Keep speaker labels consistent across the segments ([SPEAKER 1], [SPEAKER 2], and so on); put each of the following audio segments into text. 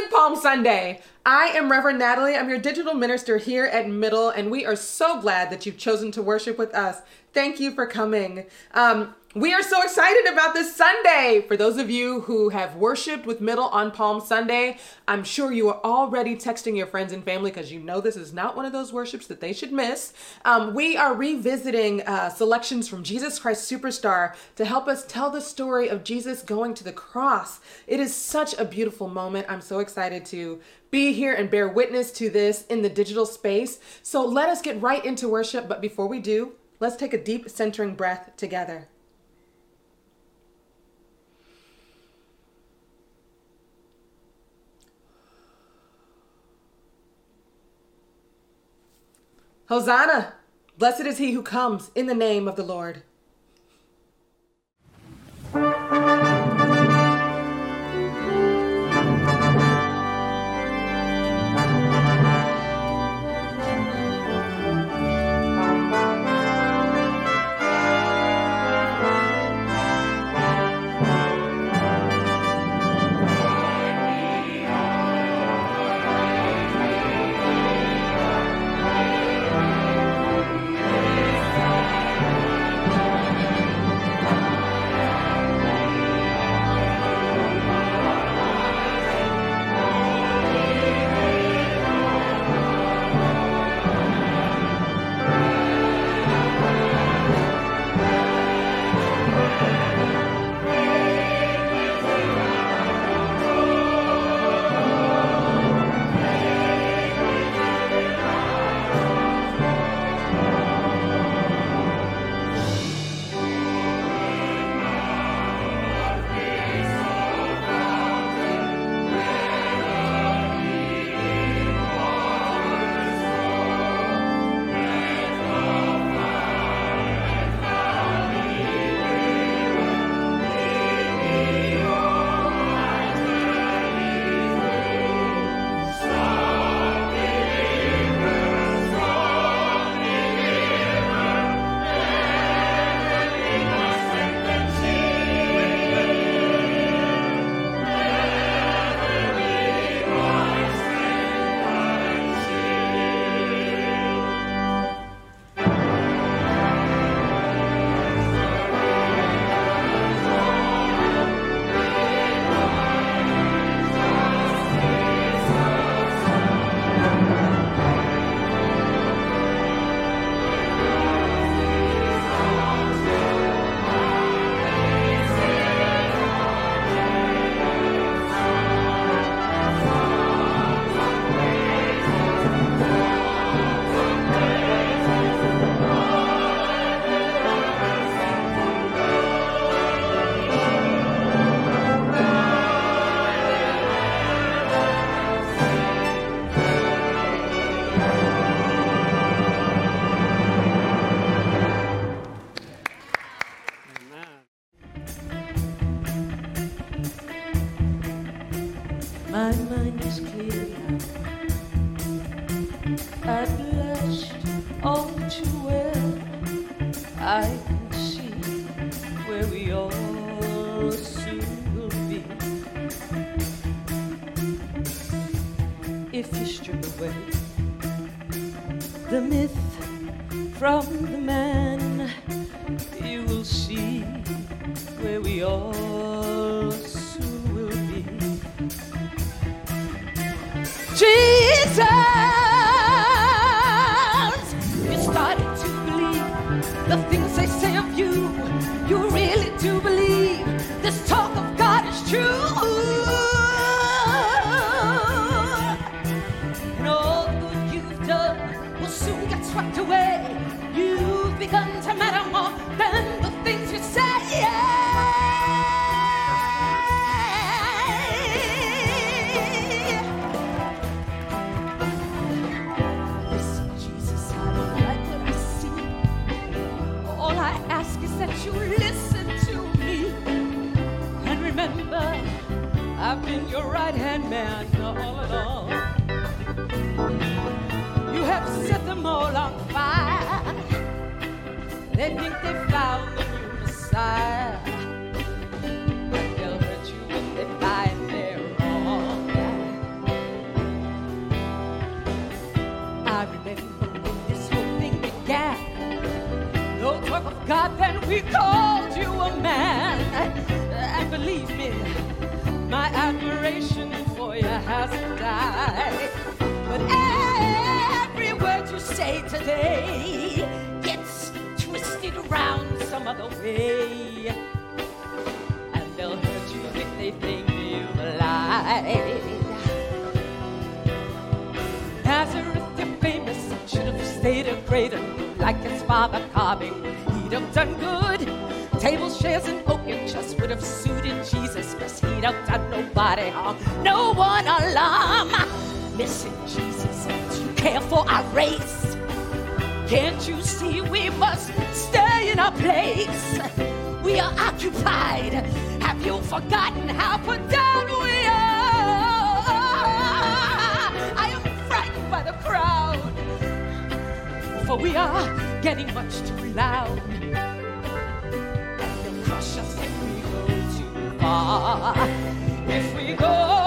[SPEAKER 1] Blessed Palm Sunday. I am Reverend Natalie. I'm your digital minister here at Middle, and we are so glad that you've chosen to worship with us. Thank you for coming. Um, we are so excited about this Sunday. For those of you who have worshiped with Middle on Palm Sunday, I'm sure you are already texting your friends and family because you know this is not one of those worships that they should miss. Um, we are revisiting uh, selections from Jesus Christ Superstar to help us tell the story of Jesus going to the cross. It is such a beautiful moment. I'm so excited to be here and bear witness to this in the digital space. So let us get right into worship. But before we do, let's take a deep centering breath together. Hosanna! Blessed is he who comes in the name of the Lord. Forgot then we called you a man. And believe me, my admiration for you hasn't died. But every word you say today gets twisted around some other way. And they'll hurt you if they think you've lied. Nazareth, the famous, should have stayed a greater, like his father carving. He'd have done good. Table chairs and oaken chests would have suited Jesus, cause he'd have done nobody harm, no one alarm. Listen, Jesus, you care for our race? Can't you see we must stay in our place? We are occupied. Have you forgotten how put down we are? I am frightened by the crowd, for we are getting much too loud. They'll crush us if we go too far. If we go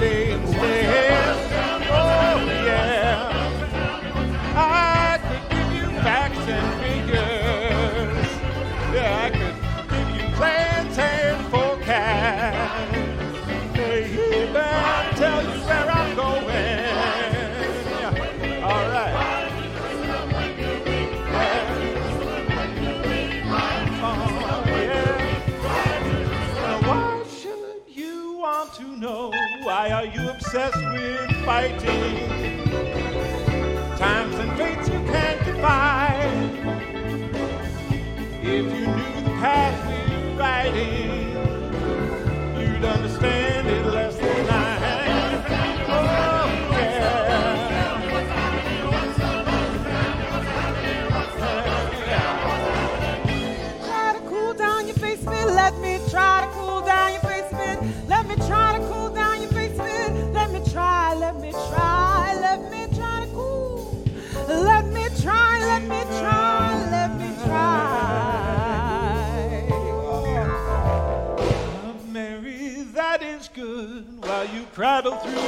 [SPEAKER 2] about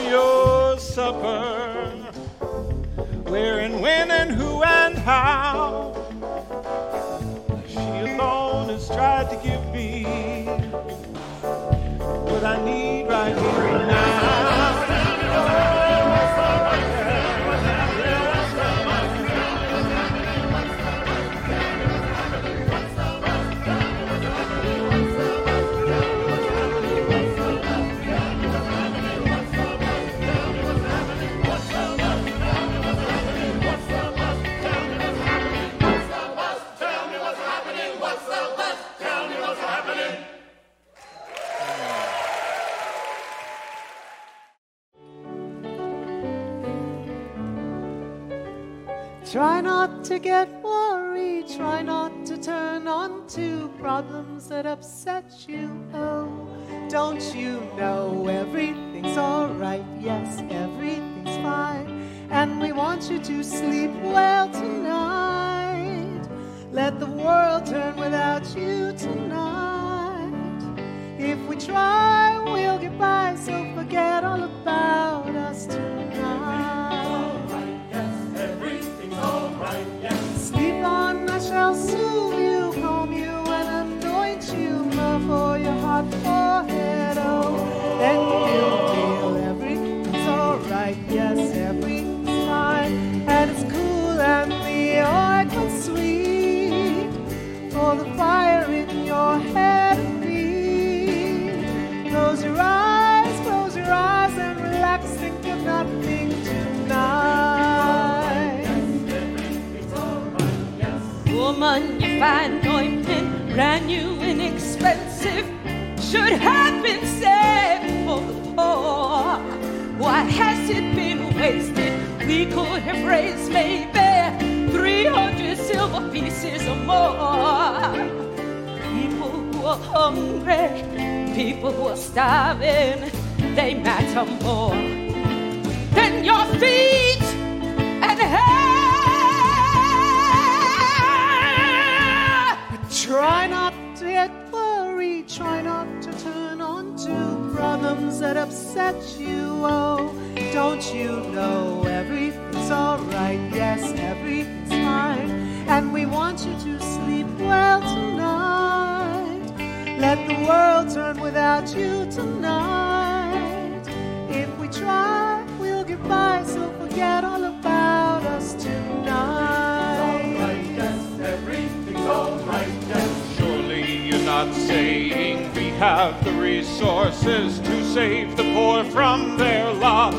[SPEAKER 3] your
[SPEAKER 2] supper. Where and when and who and how. She alone has tried to give me what I need right here and now.
[SPEAKER 3] Get worried, try not to turn on to problems that upset you. Oh, don't you know everything's alright? Yes, everything's fine. And we want you to sleep well tonight. Let the world turn without you tonight. If we try, we'll get by, so forget all about us tonight. On, I
[SPEAKER 1] Find ointment, brand new, and expensive, should have been saved for the poor. Why has it been wasted? We could have raised maybe 300 silver pieces or more. People who are hungry, people who are starving, they matter more than your feet
[SPEAKER 3] Try not to get worried, try not to turn on to problems that upset you. Oh, don't you know everything's alright? Yes, everything's fine. And we want you to sleep well tonight. Let the world turn without you tonight. If we try, we'll get by, so forget all about us tonight.
[SPEAKER 2] Not saying we have the resources to save the poor from their lot.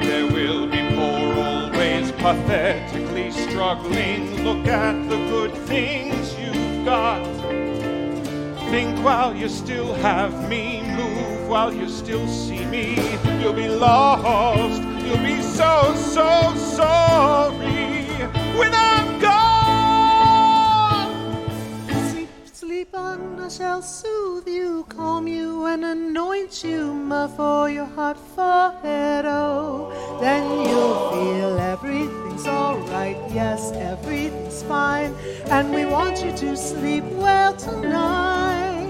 [SPEAKER 2] There will be poor always pathetically struggling. Look at the good things you've got. Think while you still have me, move while you still see me. You'll be lost, you'll be so, so sorry when I'm gone.
[SPEAKER 3] Sleep on, I shall soothe you, calm you, and anoint you ma, for your hot forehead. Oh, then you'll feel everything's alright. Yes, everything's fine. And we want you to sleep well tonight.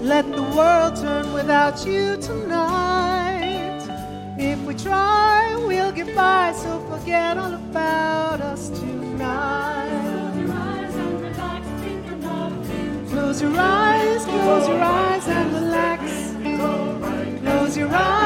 [SPEAKER 3] Let the world turn without you tonight. If we try, we'll get by, so forget all about us tonight. Close your eyes, close your eyes and relax. Close your eyes,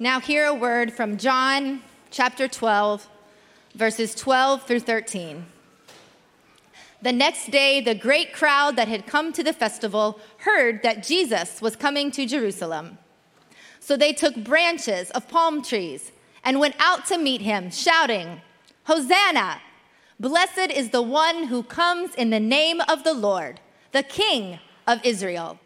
[SPEAKER 4] Now, hear a word from John chapter 12, verses 12 through 13. The next day, the great crowd that had come to the festival heard that Jesus was coming to Jerusalem. So they took branches of palm trees and went out to meet him, shouting, Hosanna! Blessed is the one who comes in the name of the Lord, the King of Israel.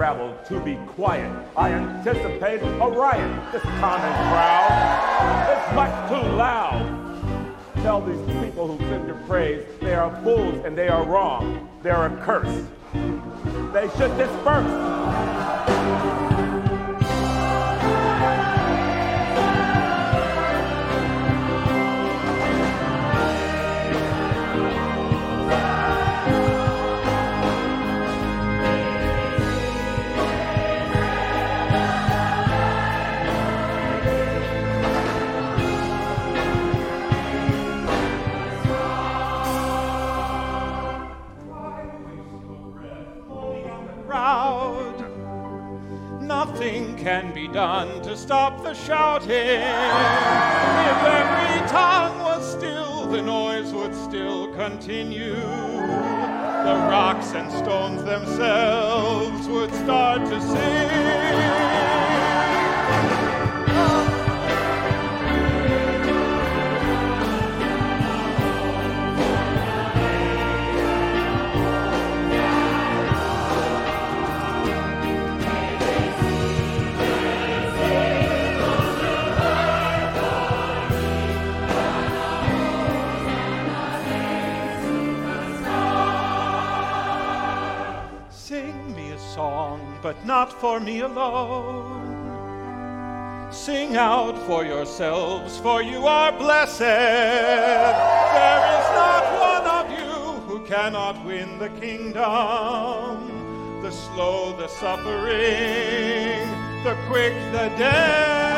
[SPEAKER 5] Travel to be quiet. I anticipate a riot. This common crowd is much too loud. Tell these people who sing your praise they are fools and they are wrong. They're a curse. They should disperse.
[SPEAKER 2] Can be done to stop the shouting. If every tongue was still, the noise would still continue. The rocks and stones themselves would start to sing. But not for me alone. Sing out for yourselves, for you are blessed. There is not one of you who cannot win the kingdom. The slow, the suffering, the quick, the dead.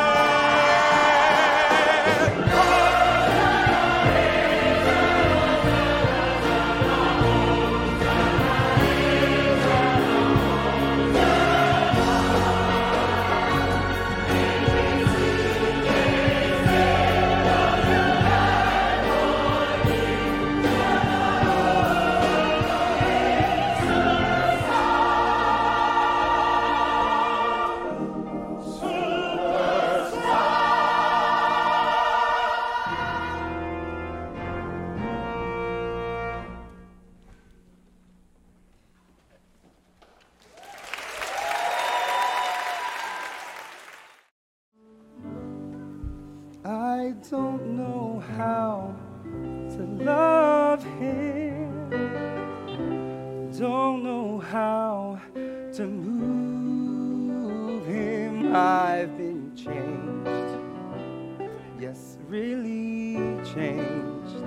[SPEAKER 6] How to love him. Don't know how to move him. I've been changed. Yes, really changed.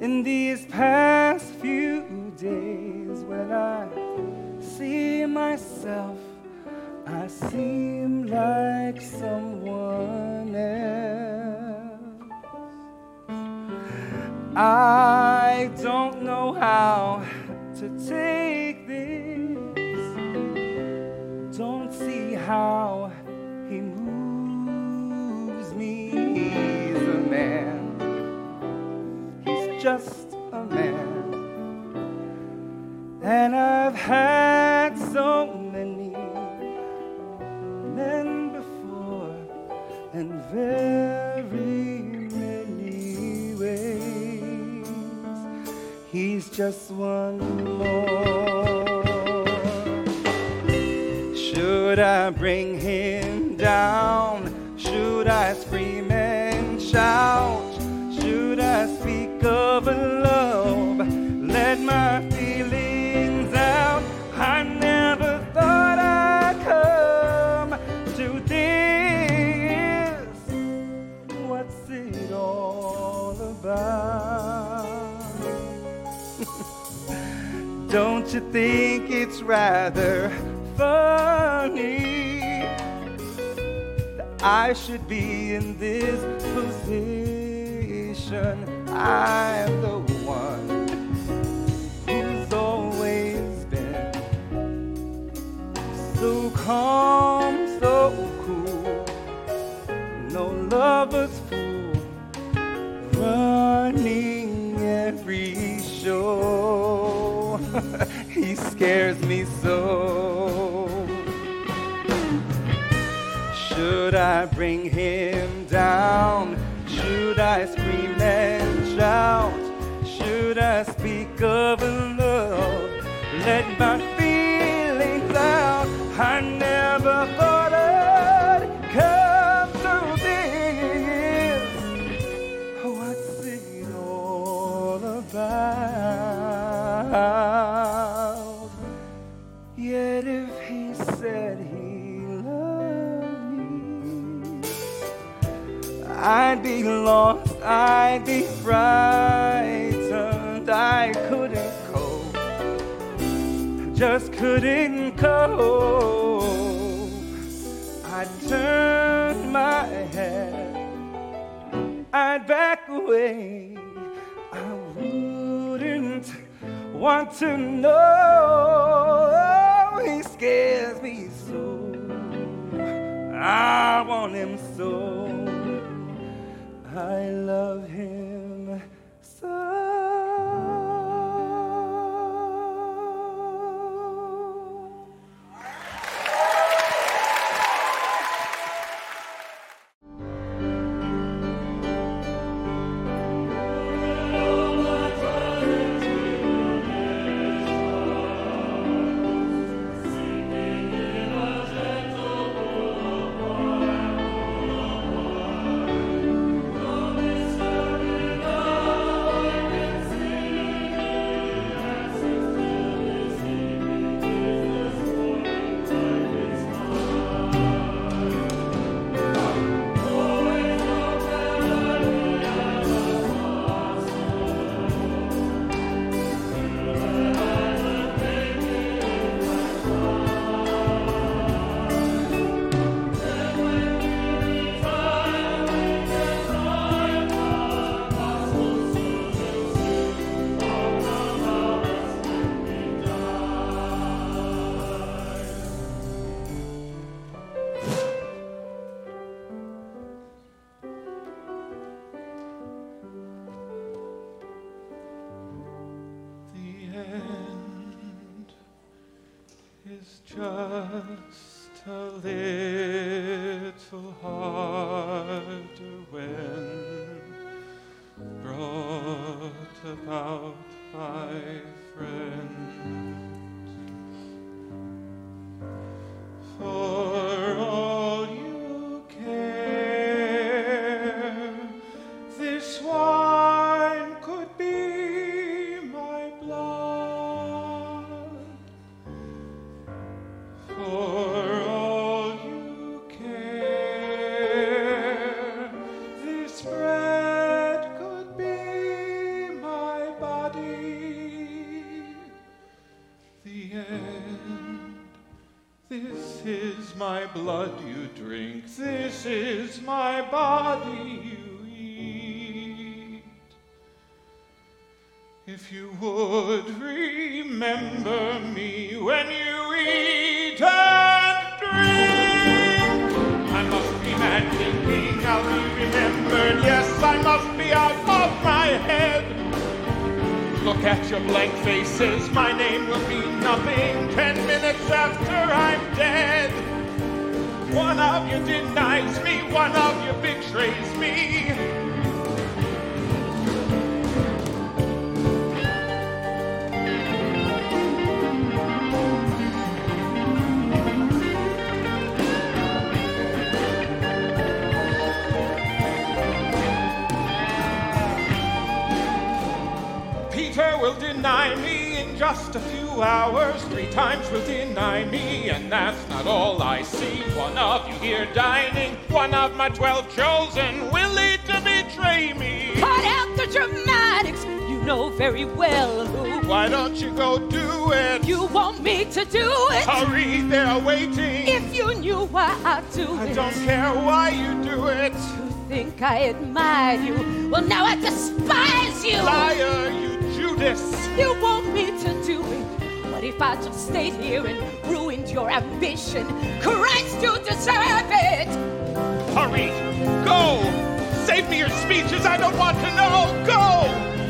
[SPEAKER 6] In these past few days, when I see myself I seem like someone I don't know how to take this. Don't see how he moves me. He's a man. He's just a man. And I've had so many men before and very just one more. Should I bring him down? Should I scream and shout? Should I speak of love? Let my You think it's rather funny that I should be in this position? I'm the one who's always been so calm, so cool. No lover's fool scares me so. Should I bring him down? Should I scream and shout? Should I speak of love? Let my I'd be lost, I'd be frightened, I couldn't cope, just couldn't cope. I'd turn my head, I'd back away, I wouldn't want to know. He scares me so. I want him so. I love him
[SPEAKER 2] your blank faces, my name will mean nothing ten minutes after I'm dead. One of you denies me, one of you betrays me. Deny me in just a few hours. Three times will deny me, and that's not all I see. One of you here dining, one of my twelve chosen, willing to betray me.
[SPEAKER 1] Cut out the dramatics. You know very well who.
[SPEAKER 2] Why don't you go do it?
[SPEAKER 1] You want me to do it?
[SPEAKER 2] Hurry, they're waiting.
[SPEAKER 1] If you knew why I do
[SPEAKER 2] I
[SPEAKER 1] it.
[SPEAKER 2] don't care why you do it.
[SPEAKER 1] You think I admire you? Well, now I despise you.
[SPEAKER 2] Liar, you Judas.
[SPEAKER 1] You want me to do it. What if I just stayed here and ruined your ambition? Christ, you deserve it.
[SPEAKER 2] Hurry, go. Save me your speeches. I don't want to know. Go.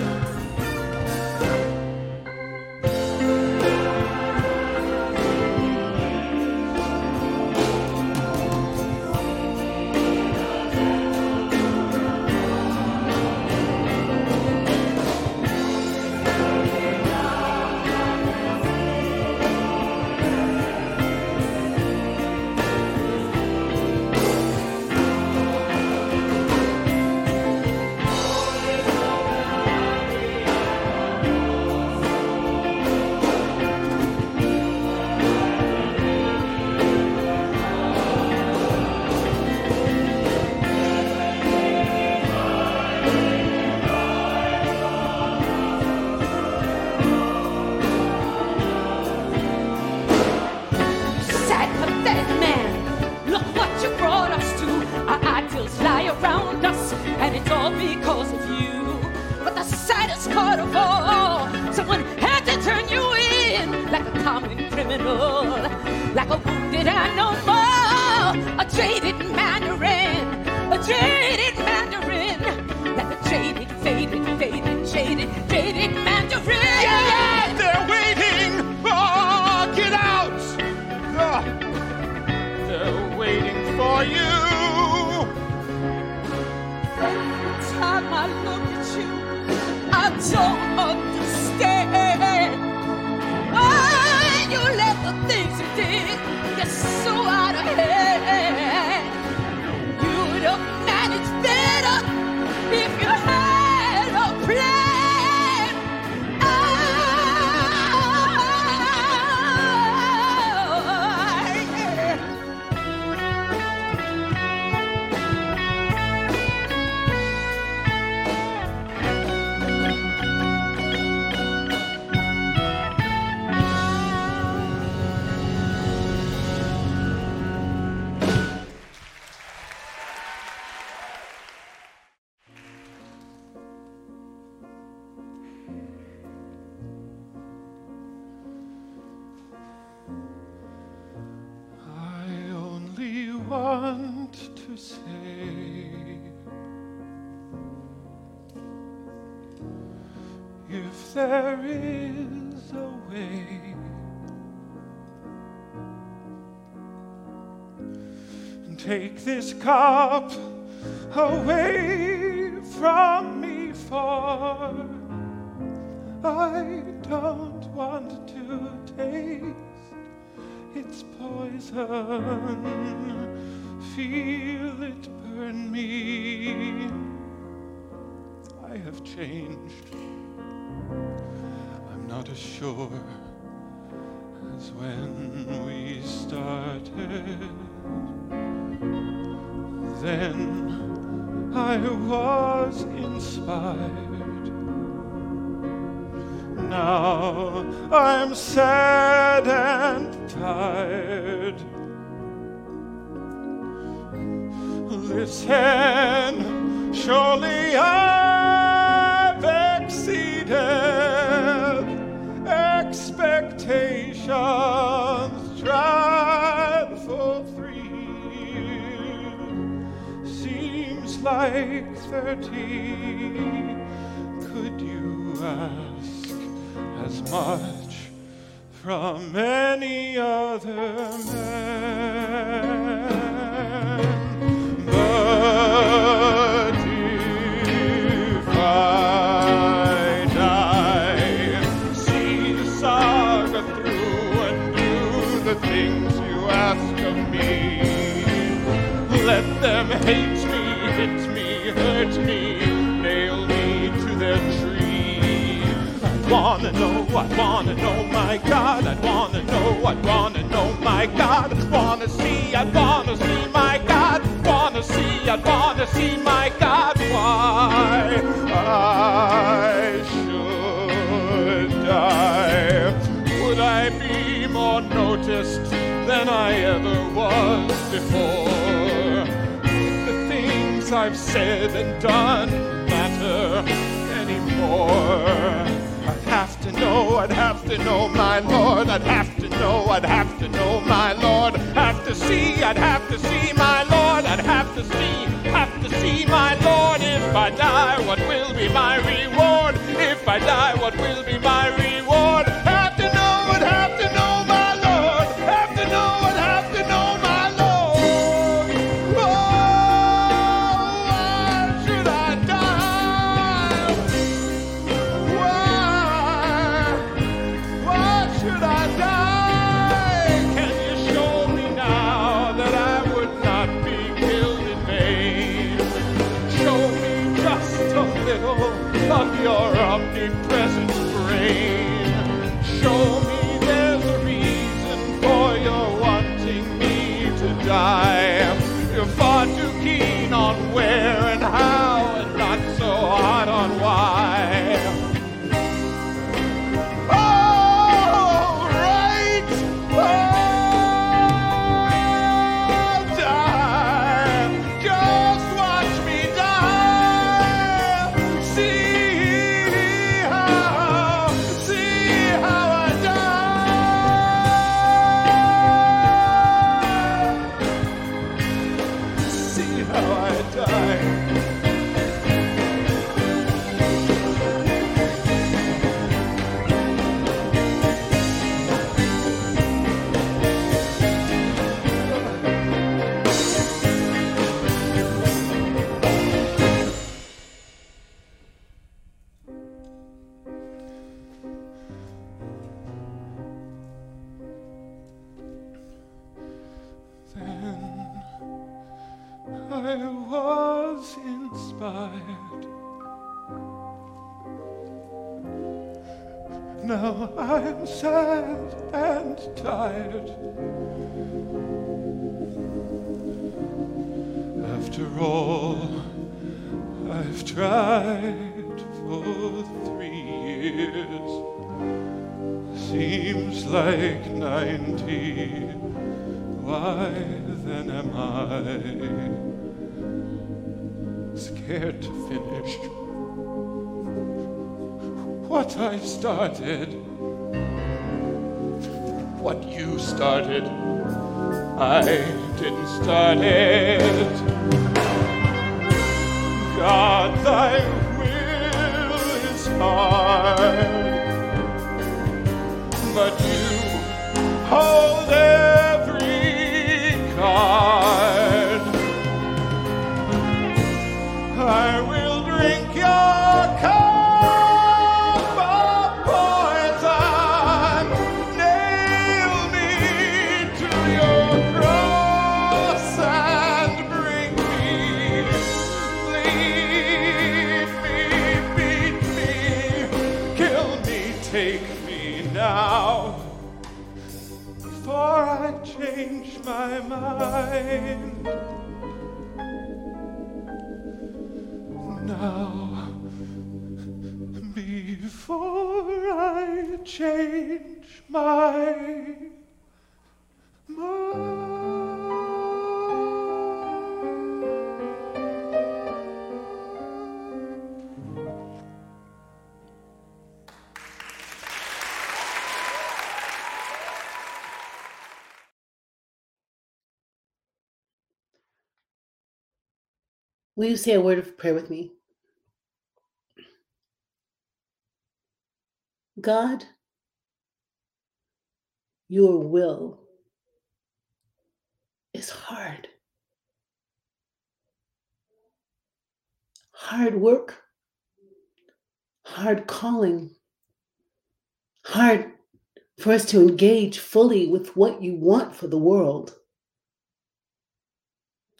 [SPEAKER 2] Take this cup away from me for I don't want to taste its poison. Feel it burn me. I have changed. I'm not as sure as when we started. Then I was inspired. Now I'm sad and tired. Listen, surely I've like thirty. Could you ask as much from any other man? Hurt me, nail me to their tree. I wanna know, I wanna know, my God. I wanna know, I wanna know, my God. Wanna see, I wanna see, my God. Wanna see, I wanna see, my God. Why I should die? Would I be more noticed than I ever was before? I've said and done matter anymore. I'd have to know, I'd have to know, my Lord. I'd have to know, I'd have to know, my Lord. Have to see, I'd have to see, my Lord. I'd have to see, have to see, my Lord. If I die, what will be my reward? If I die, what will be scared to finish what I started? What you started, I didn't start it. God, thy will is hard, but you hold every my mind. Now, before I change my mind.
[SPEAKER 7] Will you say a word of prayer with me? God, your will is hard. Hard work, hard calling, hard for us to engage fully with what you want for the world.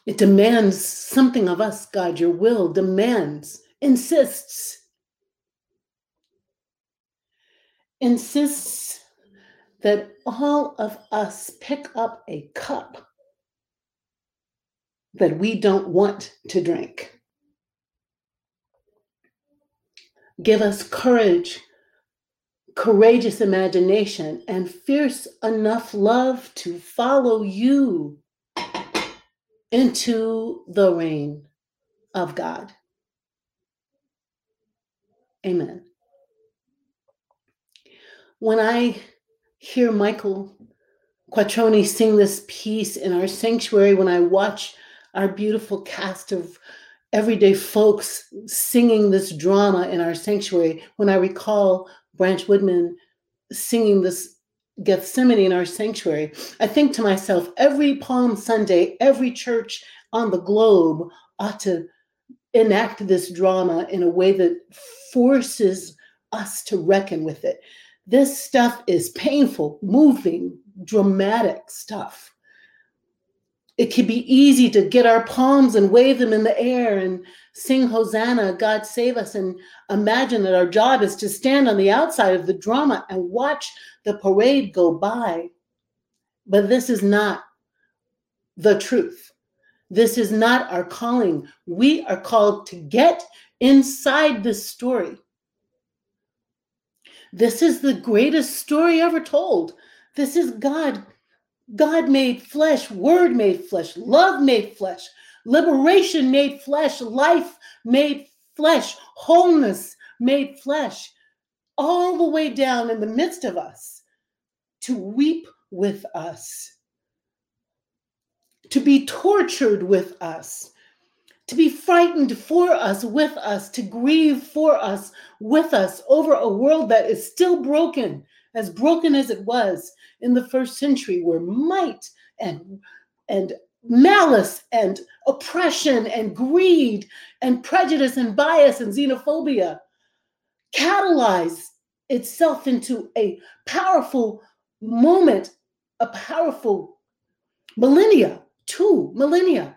[SPEAKER 7] It demands something of us, God. Your will demands, insists, insists that all of us pick up a cup that we don't want to drink. Give us courage, courageous imagination, and fierce enough love to follow you into the reign of God. Amen. When I hear Michael Quattroni sing this piece in our sanctuary, when I watch our beautiful cast of everyday folks singing this drama in our sanctuary, when I recall Branch Woodman singing this Gethsemane in our sanctuary, I think to myself, every Palm Sunday, every church on the globe ought to enact this drama in a way that forces us to reckon with it. This stuff is painful, moving, dramatic stuff. It can be easy to get our palms and wave them in the air and sing Hosanna, God save us, and imagine that our job is to stand on the outside of the drama and watch the parade go by. But this is not the truth. This is not our calling. We are called to get inside this story. This is the greatest story ever told. This is God. God made flesh, word made flesh, love made flesh, liberation made flesh, life made flesh, wholeness made flesh, all the way down in the midst of us to weep with us, to be tortured with us, to be frightened for us, with us, to grieve for us, with us over a world that is still broken, as broken as it was in the first century, where might and and malice and oppression and greed and prejudice and bias and xenophobia catalyze itself into a powerful moment, a powerful millennia, two millennia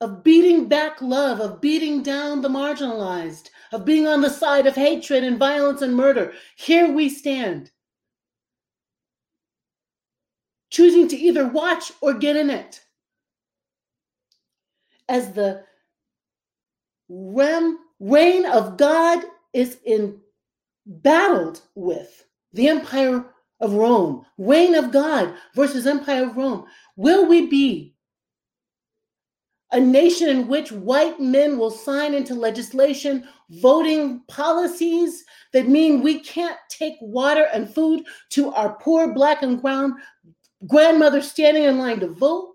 [SPEAKER 7] of beating back love, of beating down the marginalized, of being on the side of hatred and violence and murder. Here we stand, choosing to either watch or get in it. As the rem, reign of God is in battled with the empire of Rome, reign of God versus empire of Rome. Will we be a nation in which white men will sign into legislation voting policies that mean we can't take water and food to our poor black and brown grandmothers standing in line to vote?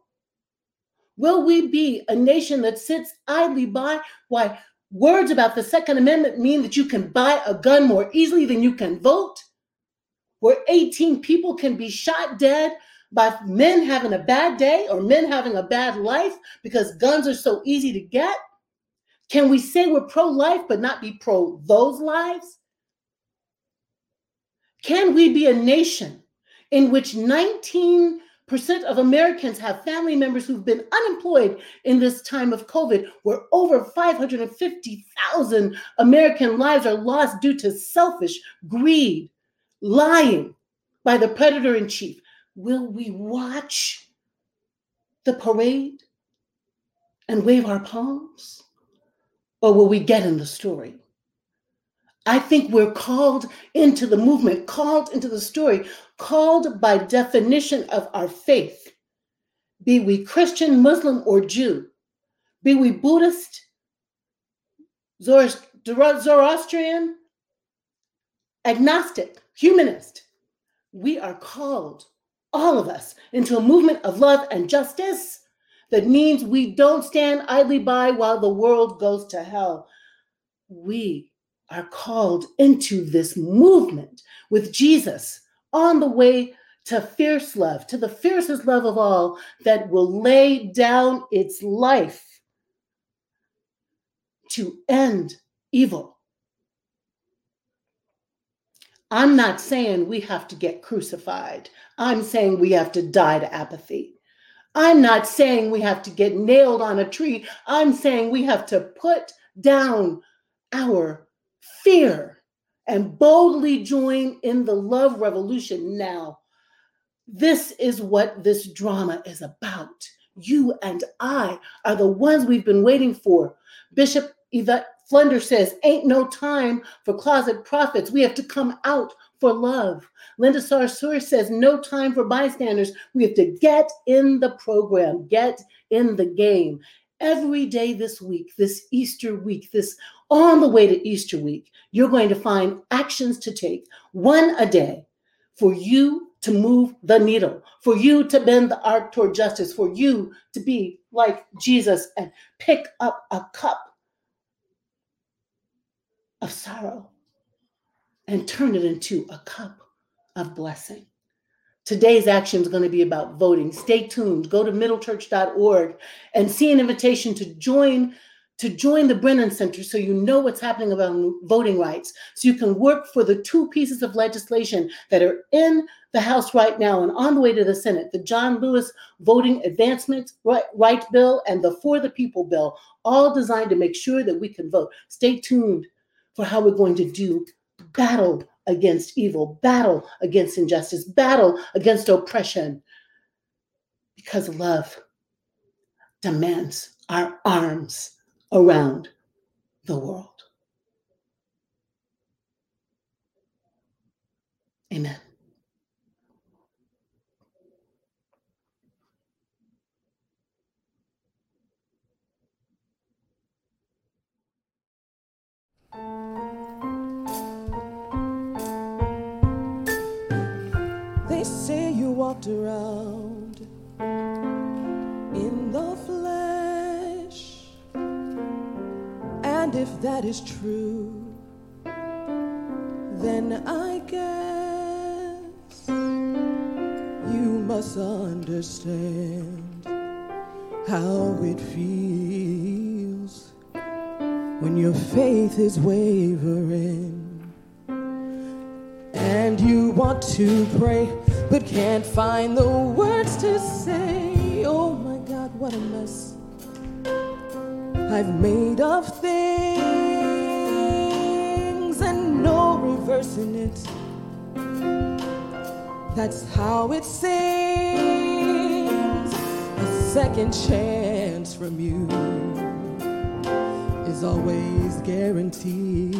[SPEAKER 7] Will we be a nation that sits idly by Why words about the Second Amendment mean that you can buy a gun more easily than you can vote? Where 18 people can be shot dead by men having a bad day or men having a bad life because guns are so easy to get? Can we say we're pro life but not be pro those lives? Can we be a nation in which 19% of Americans have family members who've been unemployed in this time of COVID, where over 550,000 American lives are lost due to selfish greed, lying by the predator in chief? Will we watch the parade and wave our palms? Or will we get in the story? I think we're called into the movement, called into the story, called by definition of our faith. Be we Christian, Muslim, or Jew, be we Buddhist, Zoroastrian, agnostic, humanist, we are called all of us into a movement of love and justice that means we don't stand idly by while the world goes to hell. We are called into this movement with Jesus on the way to fierce love, to the fiercest love of all that will lay down its life to end evil. I'm not saying we have to get crucified. I'm saying we have to die to apathy. I'm not saying we have to get nailed on a tree. I'm saying we have to put down our fear and boldly join in the love revolution now. This is what this drama is about. You and I are the ones we've been waiting for. Bishop Yvette Flunder says, Ain't no time for closet prophets. We have to come out for love. Linda Sarsour says, No time for bystanders. We have to get in the program, get in the game. Every day this week, this Easter week, this on the way to Easter week, you're going to find actions to take, one a day, for you to move the needle, for you to bend the arc toward justice, for you to be like Jesus and pick up a cup of sorrow and turn it into a cup of blessing. Today's action is going to be about voting. Stay tuned. Go to middlechurch.org and see an invitation to join to join the Brennan Center so you know what's happening about voting rights. So you can work for the two pieces of legislation that are in the House right now and on the way to the Senate the John Lewis Voting Advancement Right Bill and the For the People Bill, all designed to make sure that we can vote. Stay tuned for how we're going to do battle against evil, battle against injustice, battle against oppression. Because love demands our arms around the world. Amen.
[SPEAKER 3] They say you walked around in the flesh.
[SPEAKER 1] And if that is true, then I guess you must understand how it feels when your faith is wavering and you want to pray but can't find the words to say. Oh my God, what a mess I've made of things and no reversing it. That's how it seems. A second chance from you is always guaranteed.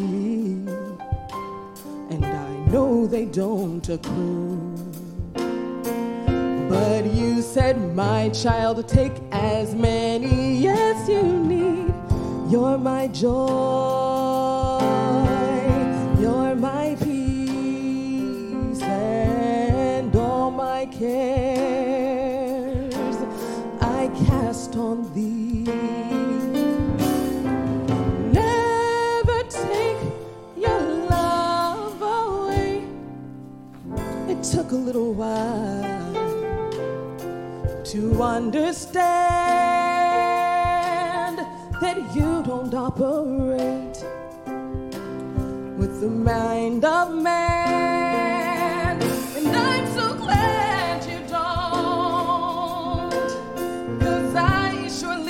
[SPEAKER 1] And I know they don't accrue. But you said, my child, take as many as you need. You're my joy, a little while to understand that you don't operate with the mind of man. And I'm so glad you don't, 'cause I surely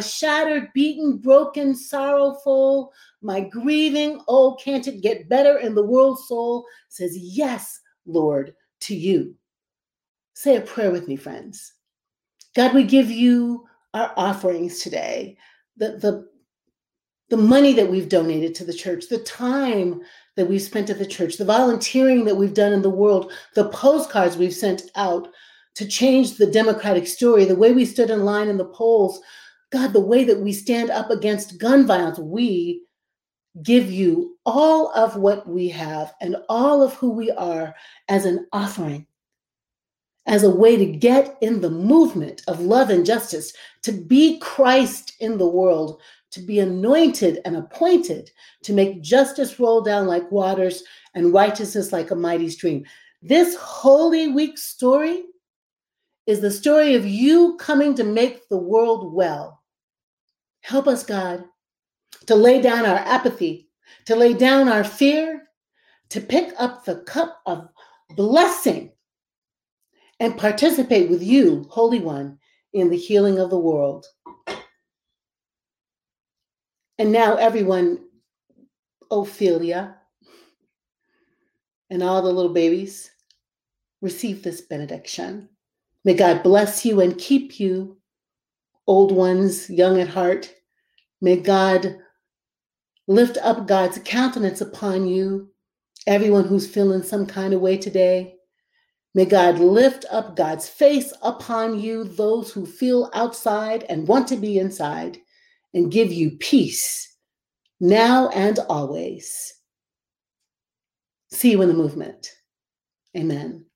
[SPEAKER 7] My shattered, beaten, broken, sorrowful, my grieving, oh, can't it get better in the world soul says yes, Lord, to you. Say a prayer with me, friends. God, we give you our offerings today. The, the, the money that we've donated to the church, the time that we've spent at the church, the volunteering that we've done in the world, the postcards we've sent out to change the Democratic story, the way we stood in line in the polls, God, the way that we stand up against gun violence, we give you all of what we have and all of who we are as an offering, as a way to get in the movement of love and justice, to be Christ in the world, to be anointed and appointed to make justice roll down like waters and righteousness like a mighty stream. This Holy Week story is the story of you coming to make the world well. Help us, God, to lay down our apathy, to lay down our fear, to pick up the cup of blessing and participate with you, Holy One, in the healing of the world. And now, everyone, Ophelia, and all the little babies, receive this benediction. May God bless you and keep you, old ones, young at heart. May God lift up God's countenance upon you, everyone who's feeling some kind of way today. May God lift up God's face upon you, those who feel outside and want to be inside and give you peace now and always. See you in the movement. Amen.